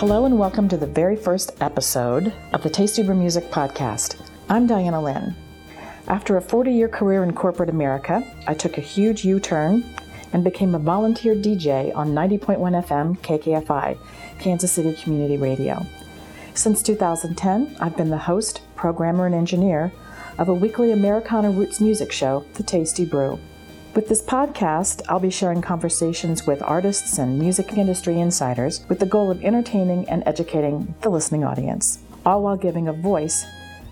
Hello and welcome to the very first episode of the Tasty Brew Music Podcast. I'm Diana Lynn. After a 40 year career in corporate America, I took a huge U turn and became a volunteer DJ on 90.1 FM KKFI, Kansas City Community Radio. Since 2010, I've been the host, programmer, and engineer of a weekly Americana roots music show, The Tasty Brew. With this podcast, I'll be sharing conversations with artists and music industry insiders with the goal of entertaining and educating the listening audience, all while giving a voice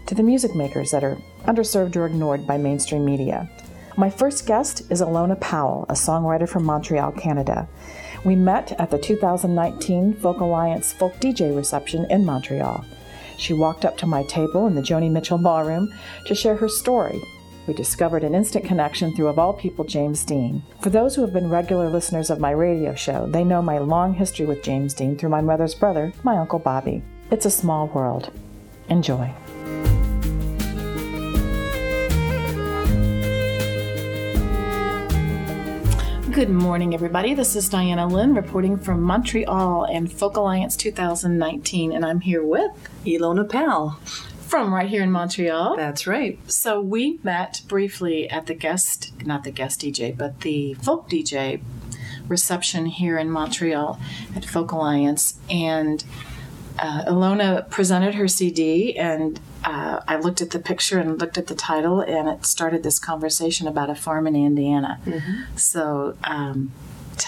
to the music makers that are underserved or ignored by mainstream media. My first guest is Alona Powell, a songwriter from Montreal, Canada. We met at the 2019 Folk Alliance Folk DJ reception in Montreal. She walked up to my table in the Joni Mitchell Ballroom to share her story. We discovered an instant connection through, of all people, James Dean. For those who have been regular listeners of my radio show, they know my long history with James Dean through my mother's brother, my Uncle Bobby. It's a small world. Enjoy. Good morning, everybody. This is Diana Lynn reporting from Montreal and Folk Alliance 2019, and I'm here with Ilona Powell. From right here in Montreal. That's right. So we met briefly at the guest, not the guest DJ, but the folk DJ reception here in Montreal at Folk Alliance, and uh, Ilona presented her CD, and uh, I looked at the picture and looked at the title, and it started this conversation about a farm in Indiana. So, um,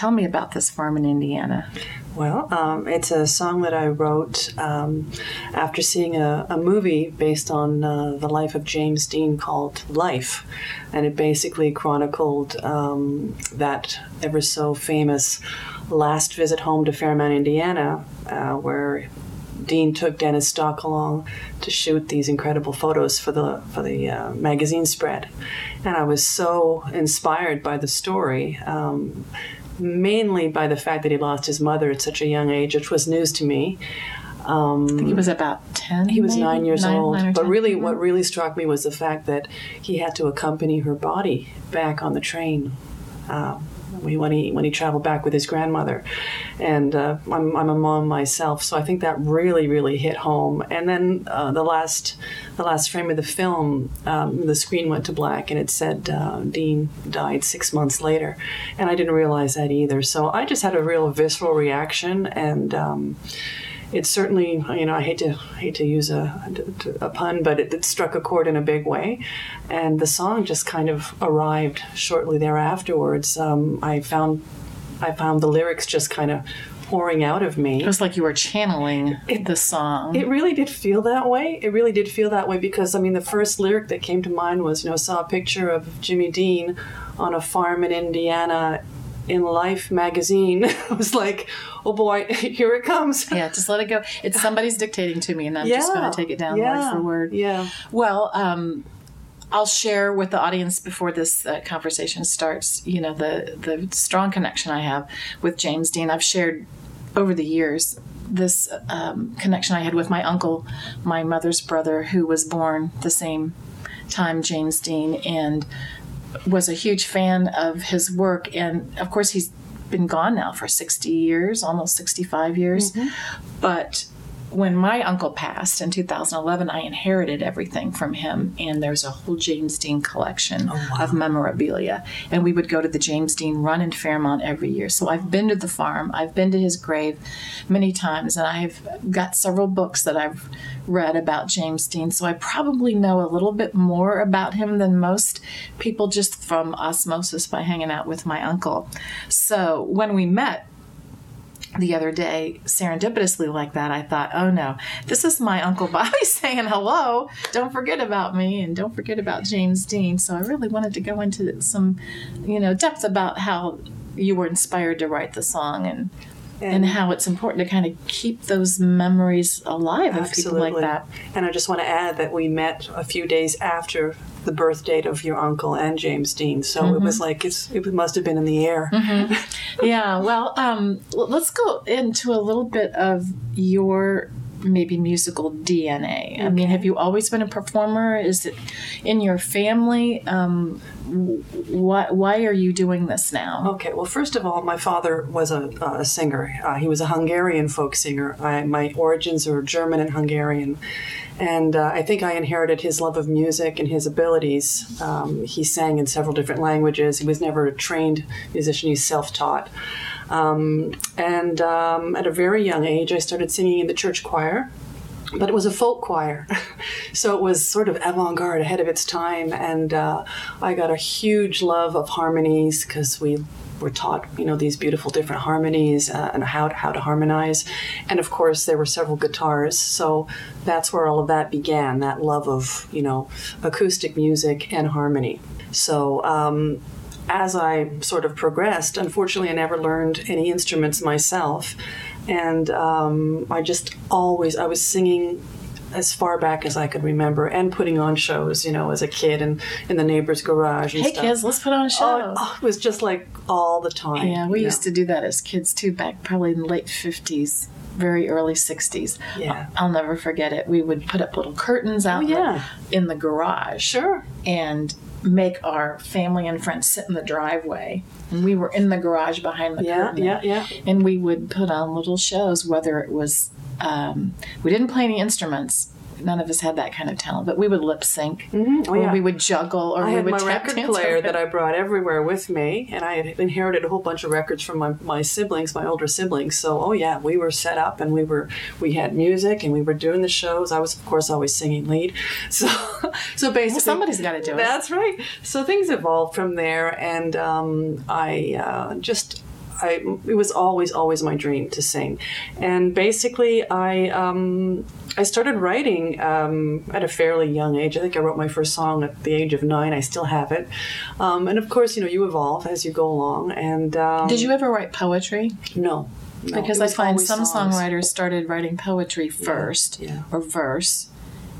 tell me about this farm in Indiana. Well, um, it's a song that I wrote um, after seeing a, a movie based on uh, the life of James Dean called Life. And it basically chronicled um, that ever so famous last visit home to Fairmount, Indiana, uh, where Dean took Dennis Stock along to shoot these incredible photos for the for the uh, magazine spread, and I was so inspired by the story. Um, mainly by the fact that he lost his mother at such a young age, which was news to me. Um, He was about 10. he was maybe? nine years Nine- old. nine but really, what really struck me was the fact that he had to accompany her body back on the train. Uh, when he when he traveled back with his grandmother, and uh, I'm, I'm a mom myself, so I think that really really hit home. And then uh, the last the last frame of the film, um, the screen went to black, and it said uh, Dean died six months later, and I didn't realize that either. So I just had a real visceral reaction, and um, it certainly, you know, I hate to hate to use a, a pun, but it, it struck a chord in a big way, and the song just kind of arrived shortly thereafterwards. Um, I found I found the lyrics just kind of pouring out of me. It was like you were channeling the song. It really did feel that way. It really did feel that way because I mean, the first lyric that came to mind was, you know, saw a picture of Jimmy Dean on a farm in Indiana in Life magazine. I was like, oh boy, here it comes. yeah, just let it go. It's somebody's dictating to me, and I'm just going to take it down yeah, word for word. Yeah. Well, um, I'll share with the audience before this uh, conversation starts. You know the the strong connection I have with James Dean. I've shared over the years this um, connection I had with my uncle, my mother's brother, who was born the same time James Dean, and was a huge fan of his work. And of course, he's been gone now for 60 years, almost 65 years. Mm-hmm. But when my uncle passed in 2011, I inherited everything from him, and there's a whole James Dean collection oh, of memorabilia. And we would go to the James Dean Run in Fairmount every year. So I've been to the farm, I've been to his grave many times, and I've got several books that I've read about James Dean. So I probably know a little bit more about him than most people just from osmosis by hanging out with my uncle. So when we met, the other day, serendipitously like that, I thought, oh no, this is my Uncle Bobby saying hello. Don't forget about me and don't forget about James Dean. So I really wanted to go into some, you know, depth about how you were inspired to write the song and and, how it's important to kind of keep those memories alive of people like that. And I just want to add that we met a few days after the birth date of your uncle and James Dean. So it Mm-hmm. was like it's it must have been in the air. Yeah, well, um, let's go into a little bit of your maybe musical DNA. I mean, have you always been a performer? Is it in your family? Um, why, why are you doing this now? Okay, well, first of all, my father was a, a singer. Uh, he was a Hungarian folk singer. I, my origins are German and Hungarian. And uh, I think I inherited his love of music and his abilities. Um, he sang in several different languages. He was never a trained musician, he's self taught. Um, and um, at a very young age, I started singing in the church choir but it was a folk choir. so it was sort of avant garde, ahead of its time. And uh, I got a huge love of harmonies because we were taught, you know, these beautiful different harmonies uh, and how to, how to harmonize. And of course, there were several guitars. So that's where all of that began that love of, you know, acoustic music and harmony. So, um, as I sort of progressed, unfortunately, I never learned any instruments myself. And um, I just always, I was singing as far back as I could remember and putting on shows, you know, as a kid and in the neighbor's garage and Hey stuff. kids, let's put on a show. Oh, oh, it was just like all the time. yeah, we used know. to do that as kids too, back probably in the late 50s, very early 60s. Yeah. I'll never forget it. We would put up little curtains out Oh, in the- yeah. in the garage. Sure. and make our family and friends sit in the driveway. And we were in the garage behind the Yeah, curtain. yeah, yeah. And we would put on little shows, whether it was, um, we didn't play any instruments. None of us had that kind of talent, but we would lip sync, Oh, or yeah. we would juggle, or I we had would my tap record player that. I brought everywhere with me, and I had inherited a whole bunch of records from my, my siblings, my older siblings. So, oh yeah, we were set up, and we were we had music, and we were doing the shows. I was, of course, always singing lead. So, so basically, somebody's gotta do it. That's right. So things evolved from there, and um, I uh, just. I, it was always, always my dream to sing, and basically, I um, I started writing um, at a fairly young age. I think I wrote my first song at the age of nine. I still have it, um, and of course, you know, you evolve as you go along. And um, Did you ever write poetry? No, no, Because I find some songs. songwriters started writing poetry first, yeah. or verse,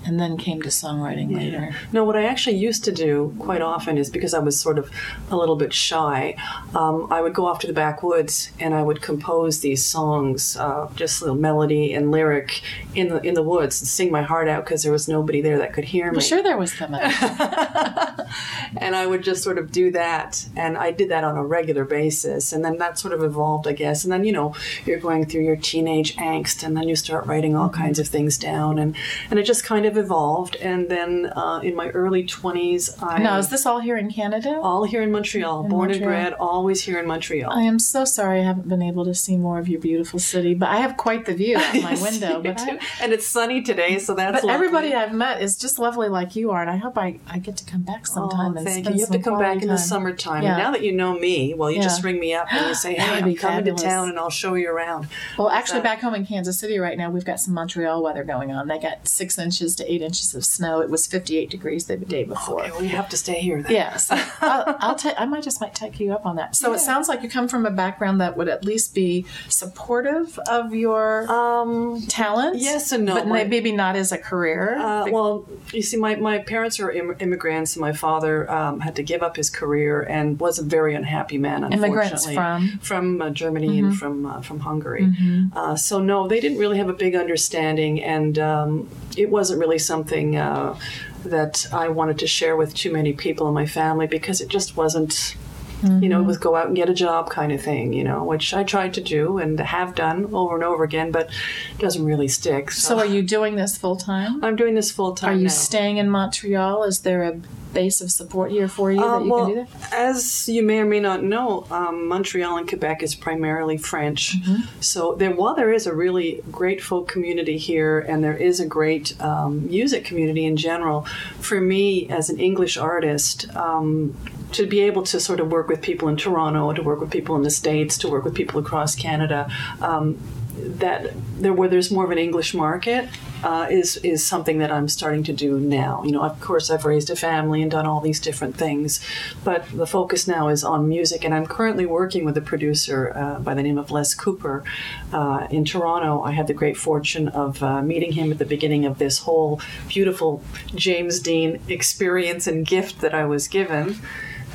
and then came to songwriting later. No, what I actually used to do quite often is because I was sort of a little bit shy, um, I would go off to the backwoods and I would compose these songs, uh, just little melody and lyric in the in the woods, and sing my heart out because there was nobody there that could hear me. Well, sure, there was some and I would just sort of do that, and I did that on a regular basis, and then that sort of evolved, I guess. And then you know you're going through your teenage angst, and then you start writing all kinds of things down, and and it just kind of evolved. And then uh, in my early twenties, I now, is this all here in Canada? all here in Montreal, born and bred, always here in Montreal. I am so sorry I haven't been able to see more of your beautiful city, but I have quite the view out my window. But. I, and it's sunny today, so that's but lovely. everybody I've met is just lovely like you are, and I hope I, I get to come back sometime Oh, and thank you. You have to come back quality in the summertime. Yeah. And now that you know me, well, you Yeah. just ring me up and you say, "Hey, I'm coming to town, and I'll show you around." Well, actually, that? back home in Kansas City right now, we've got some Montreal weather going on. They got six inches to eight inches of snow. It was 58 degrees the day before. Okay, well, you have to stay here then. Yeah, so I'll, I'll ta- I might just might take you up on that. So it sounds like you come from a background that would at least be supportive of your Um, talent. yes and no. but My- maybe not as a career. Uh, well, you see, my, my parents are Im- immigrants, and my father um, had to give up his career and was a very unhappy man. Immigrants Unfortunately, from? Mm-hmm. from uh, Germany and from uh, from Hungary. Uh, so no, they didn't really have a big understanding, and um, it wasn't really something. Uh, that I wanted to share with too many people in my family because it just wasn't you know, it was go out and get a job kind of thing, you know, which I tried to do and have done over and over again, but it doesn't really stick. so are you doing this full time? I'm doing this full time. Are you now. staying in Montreal? Is there a base of support here for you Uh, that you well, can do that? as you may or may not know, um, Montreal and Quebec is primarily French. Mm-hmm. So there, while there is a really great folk community here, and there is a great um, music community in general, for me as an English artist. Um, to be able to sort of work with people in Toronto, to work with people in the States, to work with people across Canada, um, that there where there's more of an English market uh, is is something that I'm starting to do now. You know, of course, I've raised a family and done all these different things, but the focus now is on music. And I'm currently working with a producer uh, by the name of Les Cooper uh, in Toronto. I had the great fortune of uh, meeting him at the beginning of this whole beautiful James Dean experience and gift that I was given,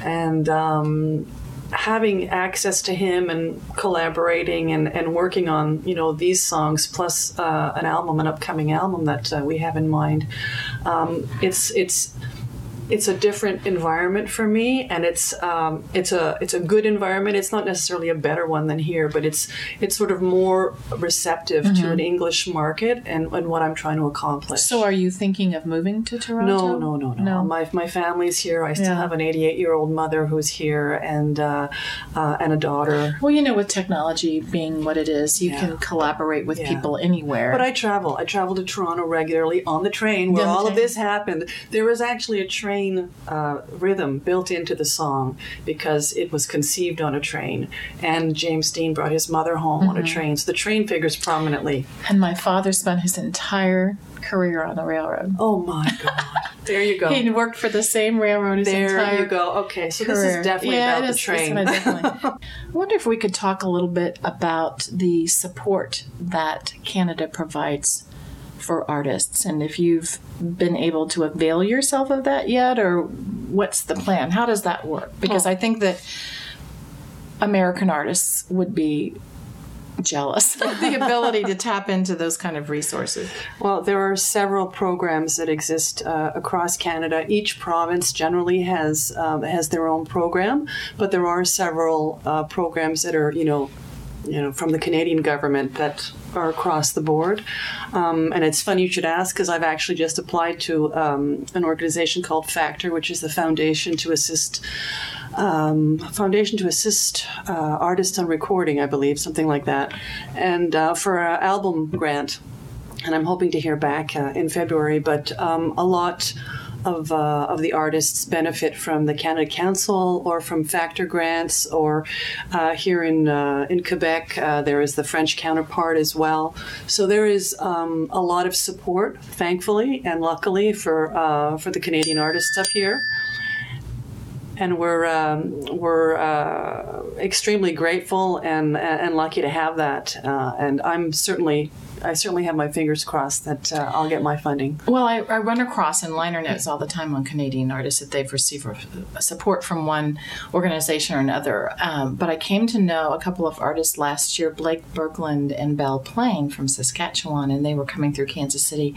and. Um, having access to him and collaborating and, and working on you know these songs plus uh, an album, an upcoming album that uh, we have in mind, um, it's it's it's a different environment for me, and it's um, it's a it's a good environment. It's not necessarily a better one than here, but it's it's sort of more receptive Mm-hmm. to an English market and, and what I'm trying to accomplish. So, are you thinking of moving to Toronto? No, no, no, no, No. My my family's here. I still Yeah. have an 88 year old mother who's here, and uh, uh, and a daughter. Well, you know, with technology being what it is, you Yeah. can collaborate with Yeah. people anywhere. But I travel. I travel to Toronto regularly on the train where all of this happened. There was actually a train uh, rhythm built into the song because it was conceived on a train, and James Dean brought his mother home on a Mm-hmm. train. So the train figures prominently. and my father spent his entire career on the railroad. Oh my God! there you go. He worked for the same railroad his there entire There you go. Okay, so career. this is definitely yeah, about the train. I wonder if we could talk a little bit about the support that Canada provides for artists and if you've been able to avail yourself of that yet or what's the plan? How does that work? Because I think that American artists would be jealous of the ability to tap into those kind of resources. Well, there are several programs that exist uh, across Canada. Each province generally has um, has their own program, but there are several uh, programs that are, you know, you know, from the Canadian government that are across the board. Um, and it's funny you should ask because I've actually just applied to um, an organization called Factor, which is the foundation to assist um, foundation to assist uh, artists on recording, I believe, something like that, and uh, for an album grant. And I'm hoping to hear back uh, in February. But um, a lot of, uh, of the artists benefit from the Canada Council or from Factor grants, or uh, here in uh, in Quebec uh, there is the French counterpart as well. So there is um, a lot of support, thankfully and luckily for uh, for the Canadian artists up here and we're um, we're uh, extremely grateful and and lucky to have that. Uh, and I'm certainly I certainly have my fingers crossed that uh, I'll get my funding. Well, I, I run across in liner notes all the time on Canadian artists that they've received support from one organization or another. Um, but I came to know a couple of artists last year, Blake Berglund and Belle Plaine from Saskatchewan, and they were coming through Kansas City,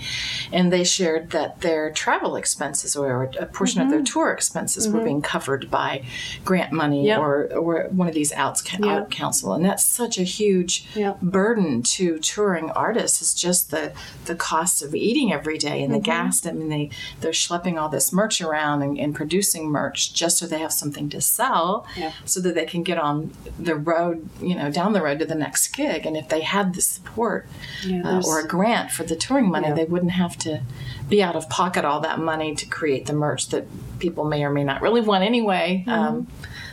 and they shared that their travel expenses or a portion of their tour expenses were being covered by grant money Yep. or, or one of these outs, art council, and that's such a huge Yep. burden to touring artists is just the the cost of eating every day and the gas. I mean, they they're schlepping all this merch around and, and producing merch just so they have something to sell, Yeah. so that they can get on the road, you know, down the road to the next gig. And if they had the support Yeah, uh, or a grant for the touring money, Yeah. they wouldn't have to be out of pocket all that money to create the merch that people may or may not really want anyway. Mm-hmm. Um,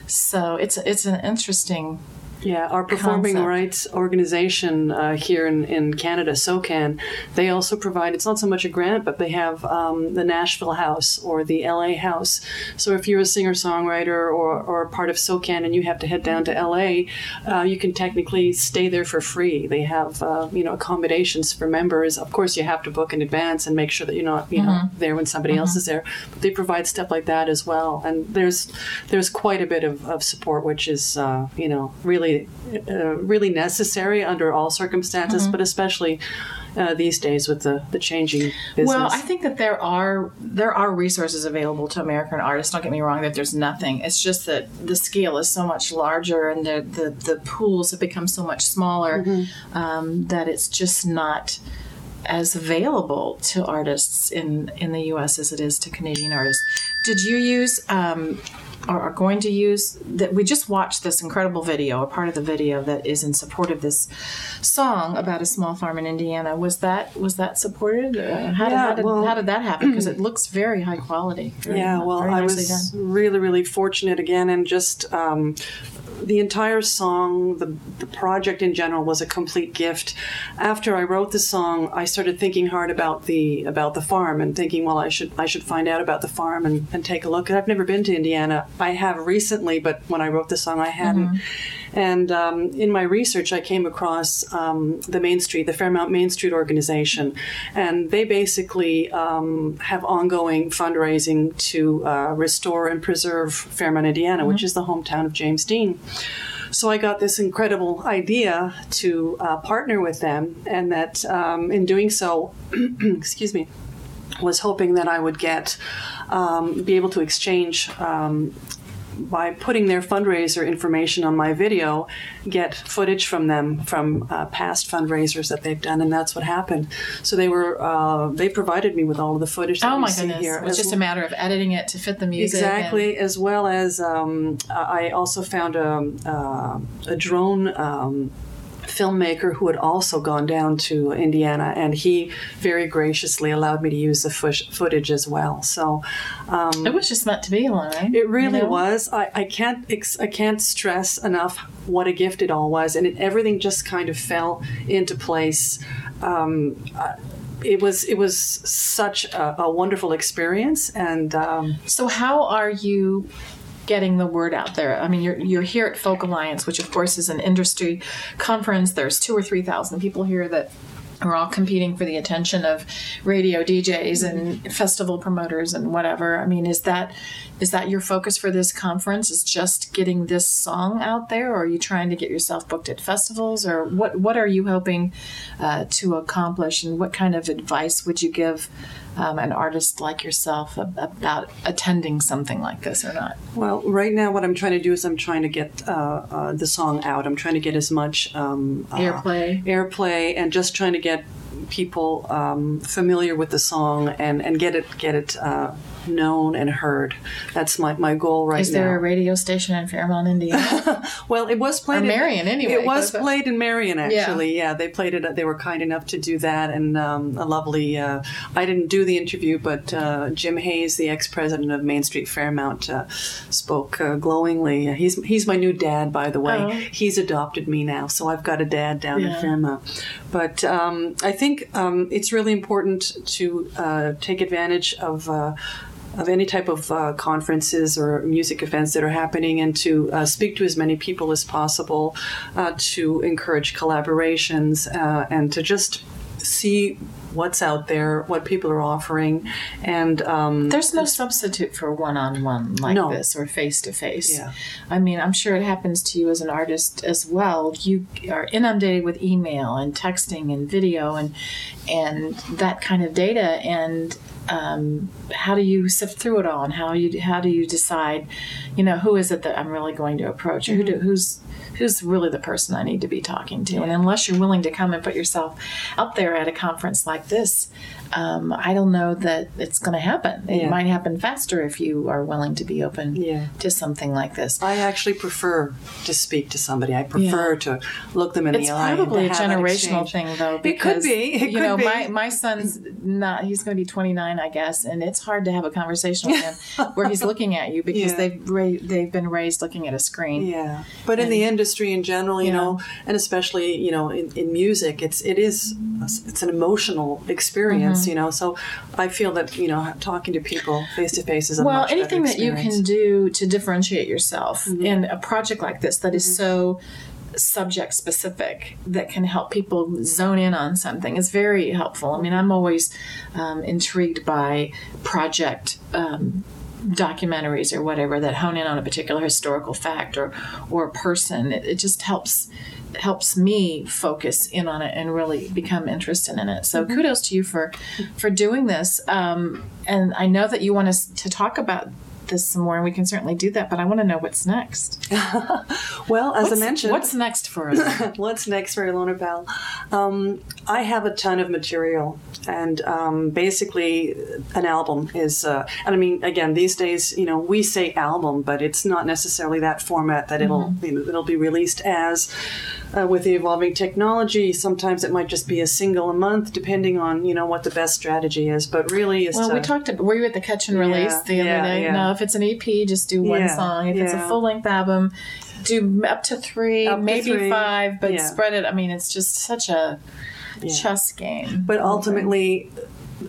so it's it's an interesting Yeah, our performing Concept. rights organization uh, here in, in Canada, SOCAN, they also provide, it's not so much a grant, but they have um, the Nashville House or the LA House. So if you're a singer songwriter or, or part of SOCAN and you have to head down to LA, uh, you can technically stay there for free. They have, uh, you know, accommodations for members. Of course, you have to book in advance and make sure that you're not, you know, there when somebody else is there. But they provide stuff like that as well. And there's there's quite a bit of, of support, which is, uh, you know, really uh, really necessary under all circumstances, Mm-hmm. but especially uh, these days with the, the changing business. Well, I think that there are there are resources available to American artists. Don't get me wrong; that there's nothing. It's just that the scale is so much larger, and the the, the pools have become so much smaller um, that it's just not as available to artists in in the U.S. as it is to Canadian artists. Did you use? Um, or are going to use that we just watched this incredible video. A part of the video that is in support of this song about a small farm in indiana was that was that supported? Uh, how, did, Yeah, how, did, well- how did that happen? Because it looks very high quality. Very, yeah, well, I was done. really, really fortunate again, and just um, the entire song, the, the project in general, was a complete gift. After I wrote the song, I started thinking hard about the about the farm and thinking, well, I should I should find out about the farm and, and take a look. I've never been to Indiana I have recently, but when I wrote the song, I hadn't. Mm-hmm. And um, in my research, I came across um, the Main Street, the Fairmount Main Street organization, and they basically um, have ongoing fundraising to uh, restore and preserve Fairmount, Indiana, which is the hometown of James Dean. So I got this incredible idea to uh, partner with them, and that um, in doing so, excuse me, was hoping that I would get um, be able to exchange um, by putting their fundraiser information on my video, get footage from them from uh, past fundraisers that they've done, and that's what happened. So they were uh, they provided me with all of the footage. That Oh my goodness! here. It was as just a matter of editing it to fit the music. and- Exactly, as well as um, I also found a, uh, a drone um, filmmaker who had also gone down to Indiana, and he very graciously allowed me to use the fush- footage as well. So um, it was just meant to be, right? it really You know? was. I, I can't ex- I can't stress enough what a gift it all was, and it, everything just kind of fell into place. Um, uh, it was it was such a, a wonderful experience, and um, So how are you getting the word out there? I mean, you're you're here at Folk Alliance, which of course is an industry conference. There's two or three thousand people here that are all competing for the attention of radio DJs and festival promoters and whatever. I mean, is that is that your focus for this conference? Is just getting this song out there, or are you trying to get yourself booked at festivals, or what what are you hoping uh, to accomplish, and what kind of advice would you give? Um, an artist like yourself about attending something like this or not? Well, right now, what I'm trying to do is I'm trying to get uh, uh, the song out. I'm trying to get as much um, uh, Airplay. airplay, and just trying to get people um, familiar with the song and, and get it get it uh, known and heard. That's my, my goal right now. Is now. there a radio station in Fairmount, Indiana? well, it was played Or in Marion, anyway, It was played in Marion, actually. Yeah. they played it. They were kind enough to do that, and um, a lovely. Uh, I didn't do the interview, but uh, Jim Hayes, the ex-president of Main Street Fairmount, uh, spoke uh, glowingly. He's he's my new dad, by the way. Oh. He's adopted me now, so I've got a dad down Yeah. in Fairmount. But um, I think um, it's really important to uh, take advantage of. Of any type of uh, conferences or music events that are happening and to uh, speak to as many people as possible, uh, to encourage collaborations, uh, and to just see what's out there, what people are offering. And um, There's no substitute for one-on-one like No. this or face-to-face. Yeah. I mean, I'm sure it happens to you as an artist as well. You are inundated with email and texting and video and and that kind of data. And um, how do you sift through it all? And how you how do you decide, you know, who is it that I'm really going to approach, or who do, who's who's really the person I need to be talking to? And unless you're willing to come and put yourself out there at a conference like this, um, I don't know that it's going to happen. It Yeah. might happen faster if you are willing to be open Yeah. to something like this. I actually prefer to speak to somebody. I prefer to look them in It's the eye. It's probably a to have that generational thing, though. It could be. It you could know, be. my my son's not. He's going to be 29, I guess, and it's hard to have a conversation with him where he's looking at you because Yeah. they've ra- they've been raised looking at a screen. Yeah, but in the industry in general, you Yeah. know, and especially you know in, in music, it's it is it's an emotional experience, Mm-hmm. you know. So I feel that you know talking to people face to face is a well anything that you can do to differentiate yourself Mm-hmm. in a project like this that is so subject specific that can help people zone in on something is very helpful i mean i'm always um, intrigued by project um, documentaries or whatever that hone in on a particular historical fact or or person it, it just helps helps me focus in on it and really become interested in it so Mm-hmm. kudos to you for for doing this um, and i know that you want us to talk about this some more and we can certainly do that but i want to know what's next Well, as what's, I mentioned, what's next for us What's next for Ilona Pal? Um, I have a ton of material, and um, basically, an album is. Uh, and I mean, again, these days, you know, we say album, but it's not necessarily that format that it'll you know, it'll be released as. Uh, with the evolving technology, sometimes it might just be a single a month, depending on you know what the best strategy is. But really, is well to, we talked about were you at the catch and release Yeah, the other yeah, day? yeah. no if it's an ep just do one song if it's a full-length album do up to three Up to maybe three, five but spread it. I mean it's just such a chess game. But ultimately,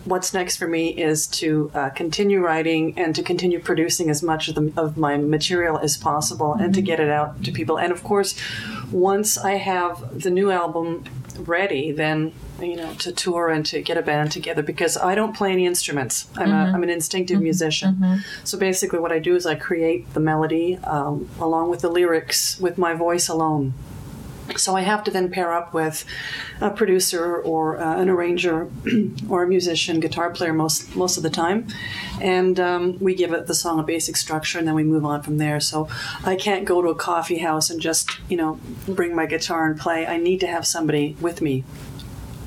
what's next for me is to uh, continue writing and to continue producing as much of, the, of my material as possible and to get it out to people. And of course, once I have the new album ready, then you know to tour and to get a band together because I don't play any instruments. I'm, a, I'm an instinctive musician. So basically, what I do is I create the melody um, along with the lyrics with my voice alone. So I have to then pair up with a producer or uh, an arranger or a musician, guitar player most most of the time, and um, we give it the song a basic structure, and then we move on from there. So I can't go to a coffee house and just you know bring my guitar and play. I need to have somebody with me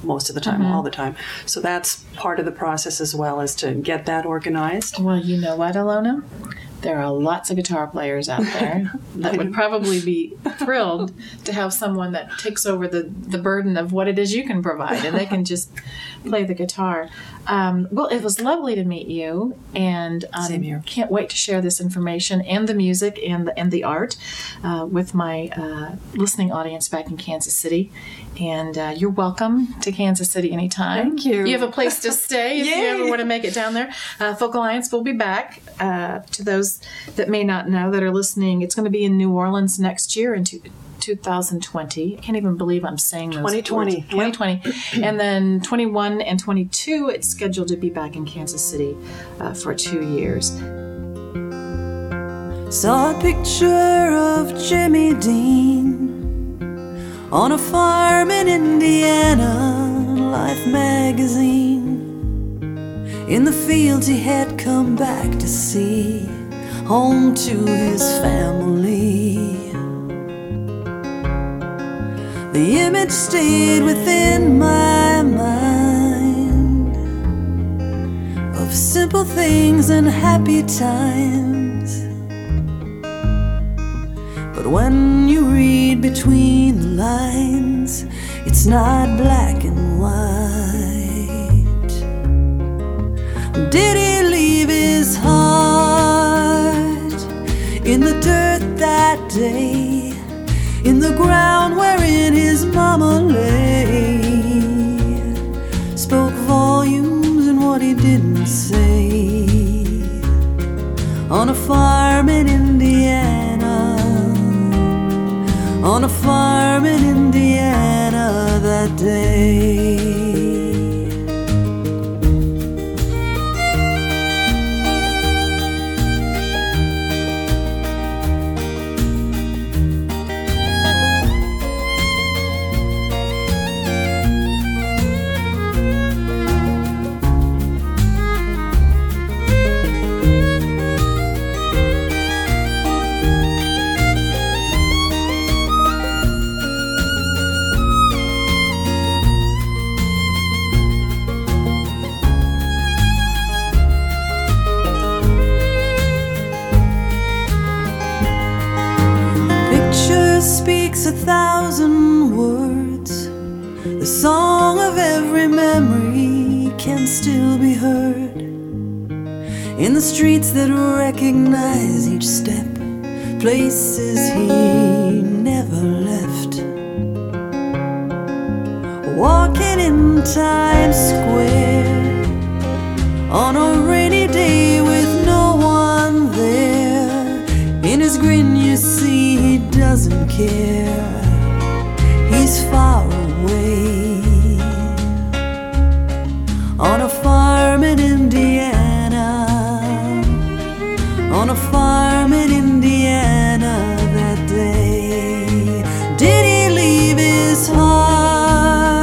most of the time, all the time. So that's part of the process as well, is to get that organized. Well, you know what, Alona? There are lots of guitar players out there that would probably be thrilled to have someone that takes over the, the burden of what it is you can provide and they can just play the guitar. Um, well, it was lovely to meet you, and um, Same here. can't wait to share this information and the music and the, and the art uh, with my uh, listening audience back in Kansas City. And uh, you're welcome to Kansas City anytime. Thank you. You have a place to stay if you ever want to make it down there. Uh, Folk Alliance will be back. Uh, to those that may not know that are listening, it's going to be in New Orleans next year in two, 2020. I can't even believe I'm saying those 2020, words. 2020. and then 21 and 22, it's scheduled to be back in Kansas City uh, for two years. Saw a picture of Jimmy Dean on a farm in Indiana, Life magazine. In the fields he had come back to see, home to his family. The image stayed within my mind of simple things and happy times. When you read between the lines, it's not black and white. Did he leave his heart in the dirt that day? In the ground wherein his mama lay? Spoke volumes in what he didn't say on a farm in Indiana. On a farm in Indiana that day. Can still be heard in the streets that recognize each step, places he never left. Walking in Times Square on a rainy day with no one there. In his grin, you see he doesn't care. He's far away farm in Indiana. On a farm in Indiana that day. Did he leave his heart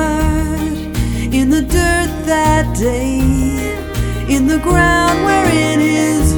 in the dirt that day? In the ground wherein his